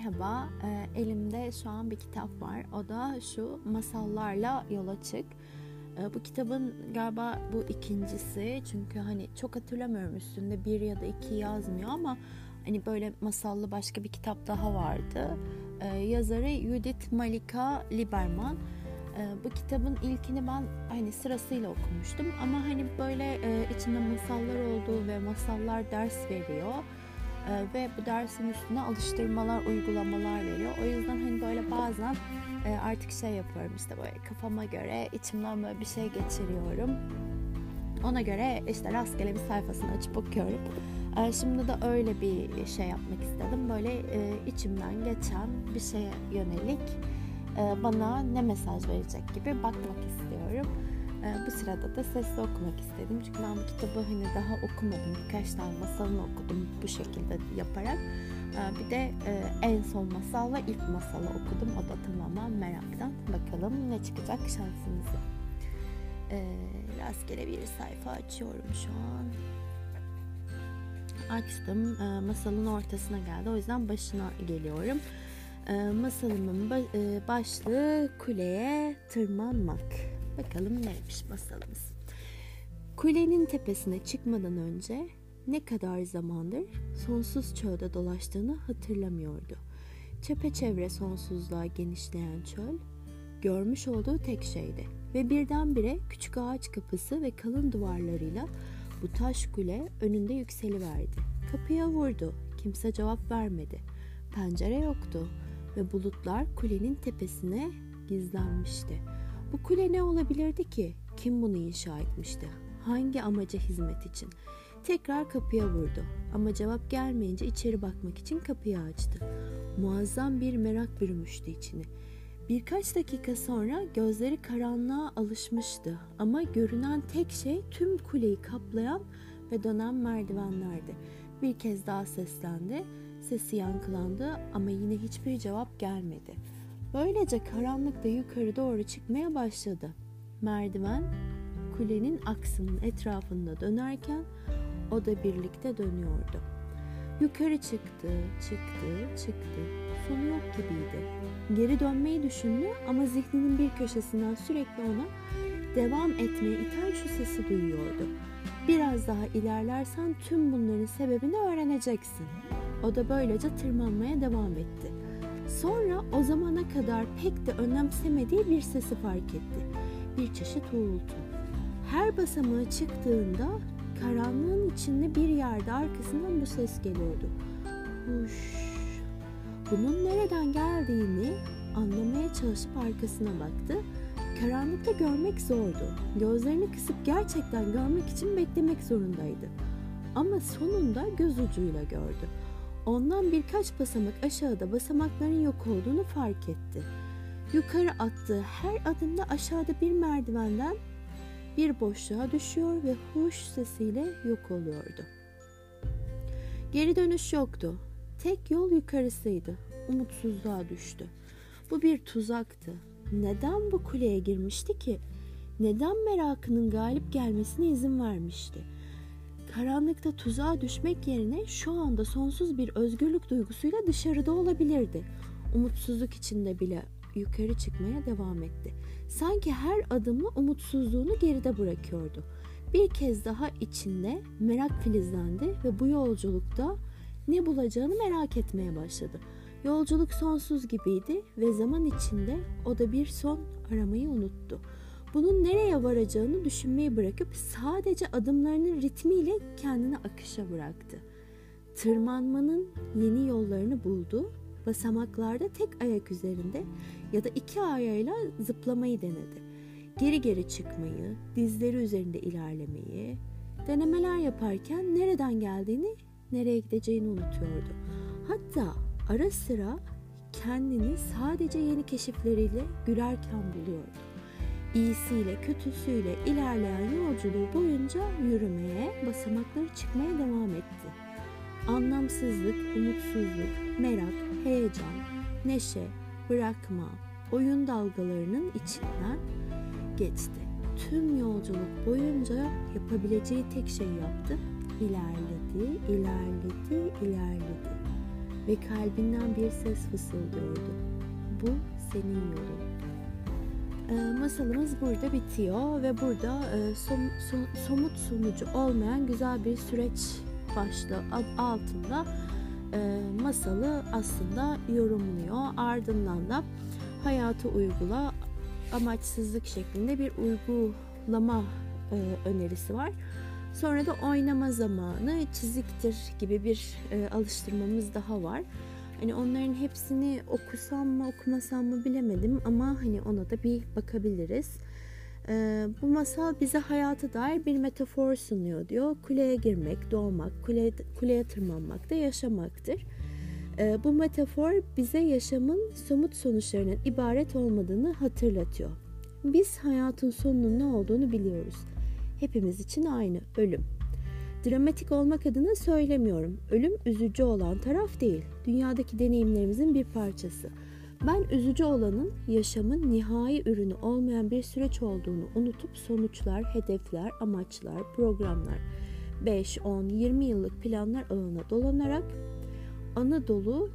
merhaba. Ee, elimde şu an bir kitap var. O da şu Masallarla Yola Çık. Ee, bu kitabın galiba bu ikincisi. Çünkü hani çok hatırlamıyorum üstünde bir ya da iki yazmıyor ama hani böyle masallı başka bir kitap daha vardı. Ee, yazarı Judith Malika Liberman. Ee, bu kitabın ilkini ben hani sırasıyla okumuştum ama hani böyle e, içinde masallar olduğu ve masallar ders veriyor ee, ve bu dersin üstüne alıştırmalar, uygulamalar veriyor. O yüzden hani böyle bazen e, artık şey yapıyorum işte böyle kafama göre içimden böyle bir şey geçiriyorum. Ona göre işte rastgele bir sayfasını açıp okuyorum. Ee, şimdi de öyle bir şey yapmak istedim. Böyle e, içimden geçen bir şeye yönelik e, bana ne mesaj verecek gibi bakmak istiyorum. E, bu sırada da sesli okumak istedim. Çünkü ben bu kitabı hani daha okumadım. Birkaç tane masalını okudum bu şekilde yaparak. E, bir de e, en son masal ve ilk masalı okudum. O da tamamen meraktan. Bakalım ne çıkacak şansımıza. E, rastgele bir sayfa açıyorum şu an. Açtım. Masalın ortasına geldi. O yüzden başına geliyorum. Masalımın e, başlığı kuleye tırmanmak. Bakalım neymiş masalımız. Kulenin tepesine çıkmadan önce ne kadar zamandır sonsuz çölde dolaştığını hatırlamıyordu. Çepeçevre sonsuzluğa genişleyen çöl, görmüş olduğu tek şeydi. Ve birdenbire küçük ağaç kapısı ve kalın duvarlarıyla bu taş kule önünde yükseliverdi. Kapıya vurdu. Kimse cevap vermedi. Pencere yoktu ve bulutlar kulenin tepesine gizlenmişti. Bu kule ne olabilirdi ki? Kim bunu inşa etmişti? Hangi amaca hizmet için? Tekrar kapıya vurdu ama cevap gelmeyince içeri bakmak için kapıyı açtı. Muazzam bir merak bürümüştü içini. Birkaç dakika sonra gözleri karanlığa alışmıştı ama görünen tek şey tüm kuleyi kaplayan ve dönen merdivenlerdi. Bir kez daha seslendi. Sesi yankılandı ama yine hiçbir cevap gelmedi. Böylece karanlıkta yukarı doğru çıkmaya başladı. Merdiven kulenin aksının etrafında dönerken o da birlikte dönüyordu. Yukarı çıktı, çıktı, çıktı. Sonu yok gibiydi. Geri dönmeyi düşündü ama zihninin bir köşesinden sürekli ona devam etmeye iten şu sesi duyuyordu. Biraz daha ilerlersen tüm bunların sebebini öğreneceksin. O da böylece tırmanmaya devam etti. Sonra o zamana kadar pek de önemsemediği bir sesi fark etti. Bir çeşit uğultu. Her basamağa çıktığında karanlığın içinde bir yerde arkasından bu ses geliyordu. Huş. Bunun nereden geldiğini anlamaya çalışıp arkasına baktı. Karanlıkta görmek zordu. Gözlerini kısıp gerçekten görmek için beklemek zorundaydı. Ama sonunda göz ucuyla gördü. Ondan birkaç basamak aşağıda basamakların yok olduğunu fark etti. Yukarı attığı her adımda aşağıda bir merdivenden bir boşluğa düşüyor ve huş sesiyle yok oluyordu. Geri dönüş yoktu. Tek yol yukarısıydı. Umutsuzluğa düştü. Bu bir tuzaktı. Neden bu kuleye girmişti ki? Neden merakının galip gelmesine izin vermişti? Karanlıkta tuzağa düşmek yerine şu anda sonsuz bir özgürlük duygusuyla dışarıda olabilirdi. Umutsuzluk içinde bile yukarı çıkmaya devam etti. Sanki her adımı umutsuzluğunu geride bırakıyordu. Bir kez daha içinde merak filizlendi ve bu yolculukta ne bulacağını merak etmeye başladı. Yolculuk sonsuz gibiydi ve zaman içinde o da bir son aramayı unuttu. Bunun nereye varacağını düşünmeyi bırakıp sadece adımlarının ritmiyle kendini akışa bıraktı. Tırmanmanın yeni yollarını buldu. Basamaklarda tek ayak üzerinde ya da iki ayağıyla zıplamayı denedi. Geri geri çıkmayı, dizleri üzerinde ilerlemeyi, denemeler yaparken nereden geldiğini, nereye gideceğini unutuyordu. Hatta ara sıra kendini sadece yeni keşifleriyle gülerken buluyordu. İyisiyle kötüsüyle ilerleyen yolculuğu boyunca yürümeye, basamakları çıkmaya devam etti. Anlamsızlık, umutsuzluk, merak, heyecan, neşe, bırakma, oyun dalgalarının içinden geçti. Tüm yolculuk boyunca yapabileceği tek şeyi yaptı. İlerledi, ilerledi, ilerledi. ve kalbinden bir ses fısıldıyordu. Bu senin yolun. E, masalımız burada bitiyor ve burada e, som, som, somut sonucu olmayan güzel bir süreç başlığı altında e, masalı aslında yorumluyor. Ardından da hayatı uygula amaçsızlık şeklinde bir uygulama e, önerisi var. Sonra da oynama zamanı çiziktir gibi bir alıştırmamız daha var. Hani onların hepsini okusam mı okumasam mı bilemedim ama hani ona da bir bakabiliriz. Ee, bu masal bize hayata dair bir metafor sunuyor diyor. Kuleye girmek, doğmak, kule, kuleye tırmanmak da yaşamaktır. Ee, bu metafor bize yaşamın somut sonuçlarının ibaret olmadığını hatırlatıyor. Biz hayatın sonunun ne olduğunu biliyoruz. Hepimiz için aynı, ölüm. Dramatik olmak adına söylemiyorum. Ölüm üzücü olan taraf değil. Dünyadaki deneyimlerimizin bir parçası. Ben üzücü olanın yaşamın nihai ürünü olmayan bir süreç olduğunu unutup sonuçlar, hedefler, amaçlar, programlar, 5, 10, 20 yıllık planlar ağına dolanarak Anadolu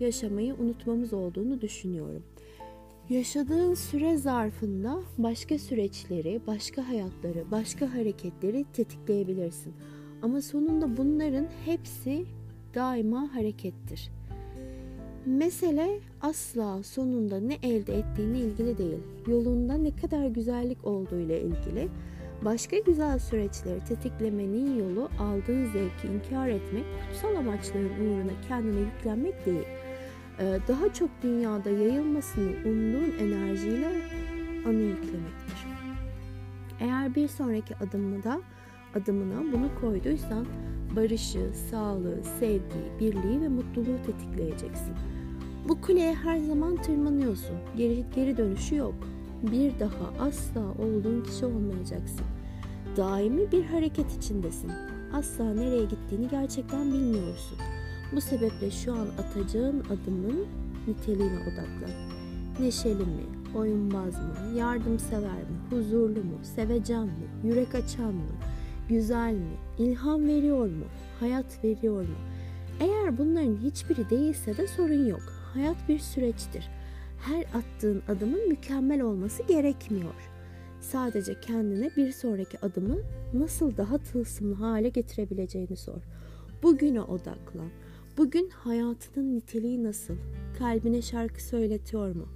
yaşamayı unutmamız olduğunu düşünüyorum. Yaşadığın süre zarfında başka süreçleri, başka hayatları, başka hareketleri tetikleyebilirsin. Ama sonunda bunların hepsi daima harekettir. Mesele asla sonunda ne elde ettiğine ilgili değil. Yolunda ne kadar güzellik olduğu ile ilgili. Başka güzel süreçleri tetiklemenin yolu aldığın zevki inkar etmek, kutsal amaçların uğruna kendine yüklenmek değil daha çok dünyada yayılmasını umduğun enerjiyle anı yüklemektir. Eğer bir sonraki adımda adımına bunu koyduysan barışı, sağlığı, sevgiyi, birliği ve mutluluğu tetikleyeceksin. Bu kuleye her zaman tırmanıyorsun. Geri, geri dönüşü yok. Bir daha asla olduğun kişi olmayacaksın. Daimi bir hareket içindesin. Asla nereye gittiğini gerçekten bilmiyorsun. Bu sebeple şu an atacağın adımın niteliğine odaklan. Neşeli mi, oyunbaz mı, yardımsever mi, huzurlu mu, sevecen mi, yürek açan mı, güzel mi, ilham veriyor mu, hayat veriyor mu? Eğer bunların hiçbiri değilse de sorun yok. Hayat bir süreçtir. Her attığın adımın mükemmel olması gerekmiyor. Sadece kendine bir sonraki adımı nasıl daha tılsımlı hale getirebileceğini sor. Bugüne odaklan. Bugün hayatının niteliği nasıl? Kalbine şarkı söyletiyor mu?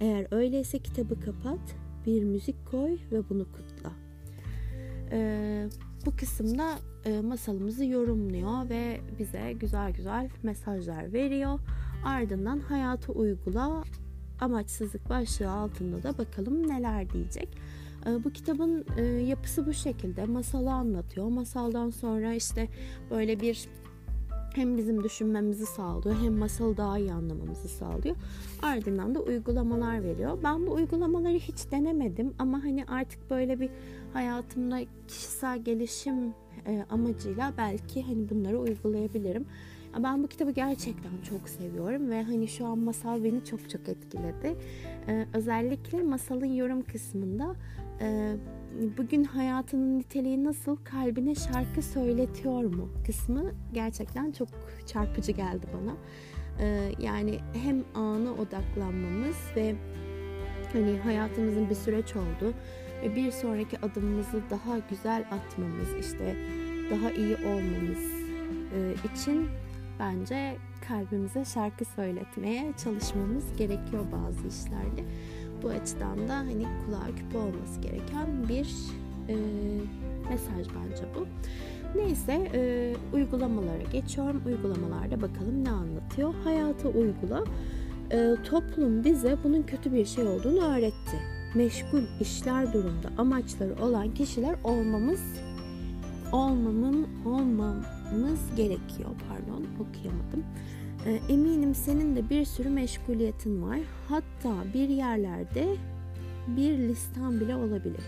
Eğer öyleyse kitabı kapat, bir müzik koy ve bunu kutla. Ee, bu kısımda e, masalımızı yorumluyor ve bize güzel güzel mesajlar veriyor. Ardından hayatı uygula amaçsızlık başlığı altında da bakalım neler diyecek. Ee, bu kitabın e, yapısı bu şekilde. Masalı anlatıyor. Masaldan sonra işte böyle bir hem bizim düşünmemizi sağlıyor hem masalı daha iyi anlamamızı sağlıyor. Ardından da uygulamalar veriyor. Ben bu uygulamaları hiç denemedim ama hani artık böyle bir hayatımda kişisel gelişim e, amacıyla belki hani bunları uygulayabilirim. Ben bu kitabı gerçekten çok seviyorum ve hani şu an masal beni çok çok etkiledi. Ee, özellikle masalın yorum kısmında e, bugün hayatının niteliği nasıl kalbine şarkı söyletiyor mu kısmı gerçekten çok çarpıcı geldi bana. Ee, yani hem ana odaklanmamız ve hani hayatımızın bir süreç oldu ve bir sonraki adımımızı daha güzel atmamız işte daha iyi olmamız e, için bence kalbimize şarkı söyletmeye çalışmamız gerekiyor bazı işlerde. Bu açıdan da hani kulağa küpe olması gereken bir e, mesaj bence bu. Neyse e, uygulamalara geçiyorum. Uygulamalarda bakalım ne anlatıyor. Hayata uygula. E, toplum bize bunun kötü bir şey olduğunu öğretti. Meşgul işler durumda amaçları olan kişiler olmamız olmamın olmamız gerekiyor. Pardon okuyamadım. Ee, eminim senin de bir sürü meşguliyetin var. Hatta bir yerlerde bir listan bile olabilir.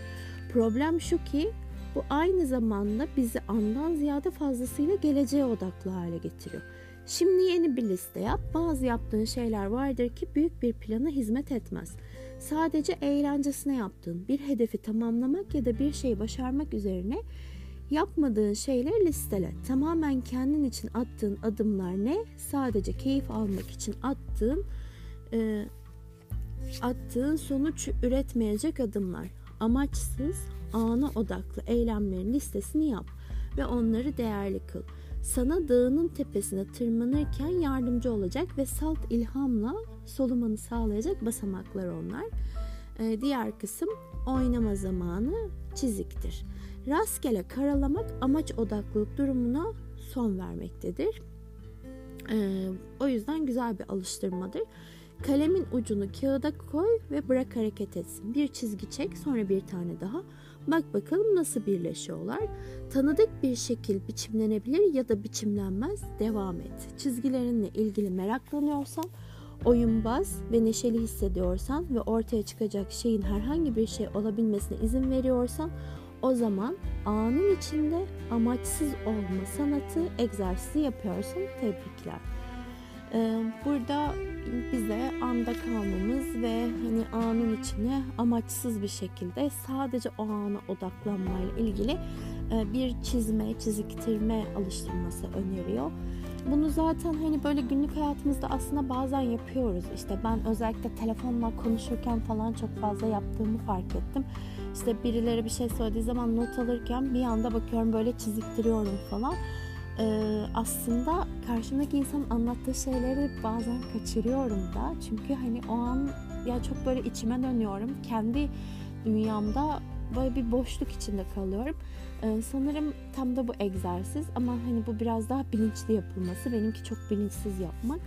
Problem şu ki bu aynı zamanda bizi andan ziyade fazlasıyla geleceğe odaklı hale getiriyor. Şimdi yeni bir liste yap. Bazı yaptığın şeyler vardır ki büyük bir plana hizmet etmez. Sadece eğlencesine yaptığın bir hedefi tamamlamak ya da bir şeyi başarmak üzerine Yapmadığın şeyleri listele. Tamamen kendin için attığın adımlar ne? Sadece keyif almak için attığın e, attığın sonuç üretmeyecek adımlar. Amaçsız, ana odaklı eylemlerin listesini yap ve onları değerli kıl. Sana dağının tepesine tırmanırken yardımcı olacak ve salt ilhamla solumanı sağlayacak basamaklar onlar. Ee, diğer kısım oynama zamanı çiziktir. Rastgele karalamak amaç odaklılık durumuna son vermektedir. Ee, o yüzden güzel bir alıştırmadır. Kalemin ucunu kağıda koy ve bırak hareket etsin. Bir çizgi çek sonra bir tane daha. Bak bakalım nasıl birleşiyorlar. Tanıdık bir şekil biçimlenebilir ya da biçimlenmez. Devam et. Çizgilerinle ilgili meraklanıyorsan, oyunbaz ve neşeli hissediyorsan ve ortaya çıkacak şeyin herhangi bir şey olabilmesine izin veriyorsan o zaman anın içinde amaçsız olma sanatı egzersizi yapıyorsun. Tebrikler. Ee, burada bize anda kalmamız ve hani anın içine amaçsız bir şekilde sadece o ana odaklanmayla ilgili e, bir çizme, çiziktirme alıştırması öneriyor. Bunu zaten hani böyle günlük hayatımızda aslında bazen yapıyoruz. İşte ben özellikle telefonla konuşurken falan çok fazla yaptığımı fark ettim. İşte birileri bir şey söylediği zaman not alırken bir anda bakıyorum böyle çiziktiriyorum falan e, aslında karşımdaki insan anlattığı şeyleri bazen kaçırıyorum da. Çünkü hani o an ya çok böyle içime dönüyorum. Kendi dünyamda böyle bir boşluk içinde kalıyorum. Ee, sanırım tam da bu egzersiz ama hani bu biraz daha bilinçli yapılması. Benimki çok bilinçsiz yapmak.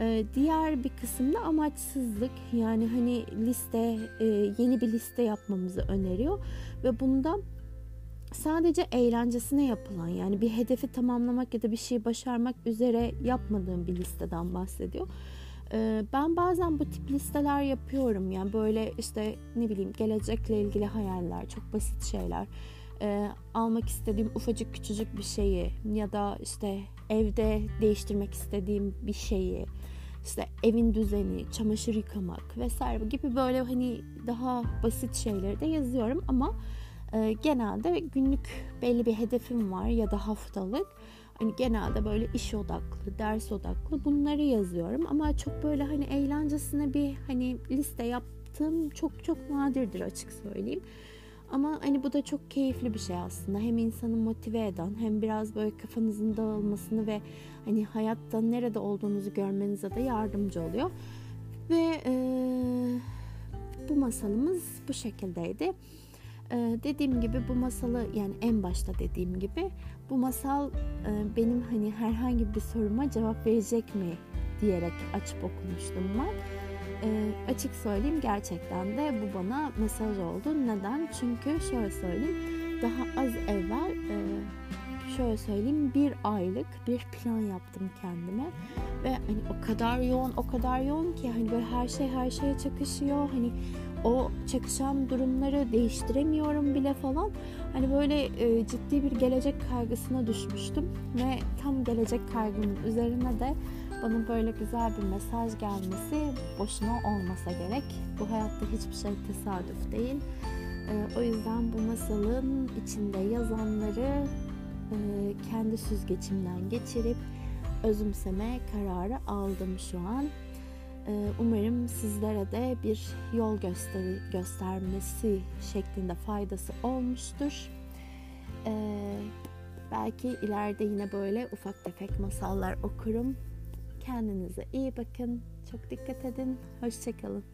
Ee, diğer bir kısımda amaçsızlık. Yani hani liste e, yeni bir liste yapmamızı öneriyor ve bunda sadece eğlencesine yapılan yani bir hedefi tamamlamak ya da bir şeyi başarmak üzere yapmadığım bir listeden bahsediyor. Ee, ben bazen bu tip listeler yapıyorum. Yani böyle işte ne bileyim gelecekle ilgili hayaller çok basit şeyler. Ee, almak istediğim ufacık küçücük bir şeyi ya da işte evde değiştirmek istediğim bir şeyi işte evin düzeni, çamaşır yıkamak vesaire gibi böyle hani daha basit şeyleri de yazıyorum ama e, genelde günlük belli bir hedefim var ya da haftalık. Hani genelde böyle iş odaklı, ders odaklı bunları yazıyorum ama çok böyle hani eğlencesine bir hani liste yaptığım çok çok nadirdir açık söyleyeyim. Ama hani bu da çok keyifli bir şey aslında. Hem insanı motive eden hem biraz böyle kafanızın dağılmasını ve hani hayatta nerede olduğunuzu görmenize de yardımcı oluyor. Ve e, bu masalımız bu şekildeydi. Ee, dediğim gibi bu masalı yani en başta dediğim gibi bu masal e, benim hani herhangi bir soruma cevap verecek mi diyerek açıp okumuştum ben. E, açık söyleyeyim gerçekten de bu bana mesaj oldu. Neden? Çünkü şöyle söyleyeyim daha az evvel e, şöyle söyleyeyim bir aylık bir plan yaptım kendime ve hani o kadar yoğun o kadar yoğun ki hani böyle her şey her şeye çakışıyor hani o çakışan durumları değiştiremiyorum bile falan. Hani böyle e, ciddi bir gelecek kaygısına düşmüştüm ve tam gelecek kaygımın üzerine de bana böyle güzel bir mesaj gelmesi boşuna olmasa gerek. Bu hayatta hiçbir şey tesadüf değil. E, o yüzden bu masalın içinde yazanları e, kendi süzgeçimden geçirip özümseme kararı aldım şu an. Ee, umarım sizlere de bir yol gösteri, göstermesi şeklinde faydası olmuştur. Ee, belki ileride yine böyle ufak tefek masallar okurum. Kendinize iyi bakın. Çok dikkat edin. Hoşçakalın.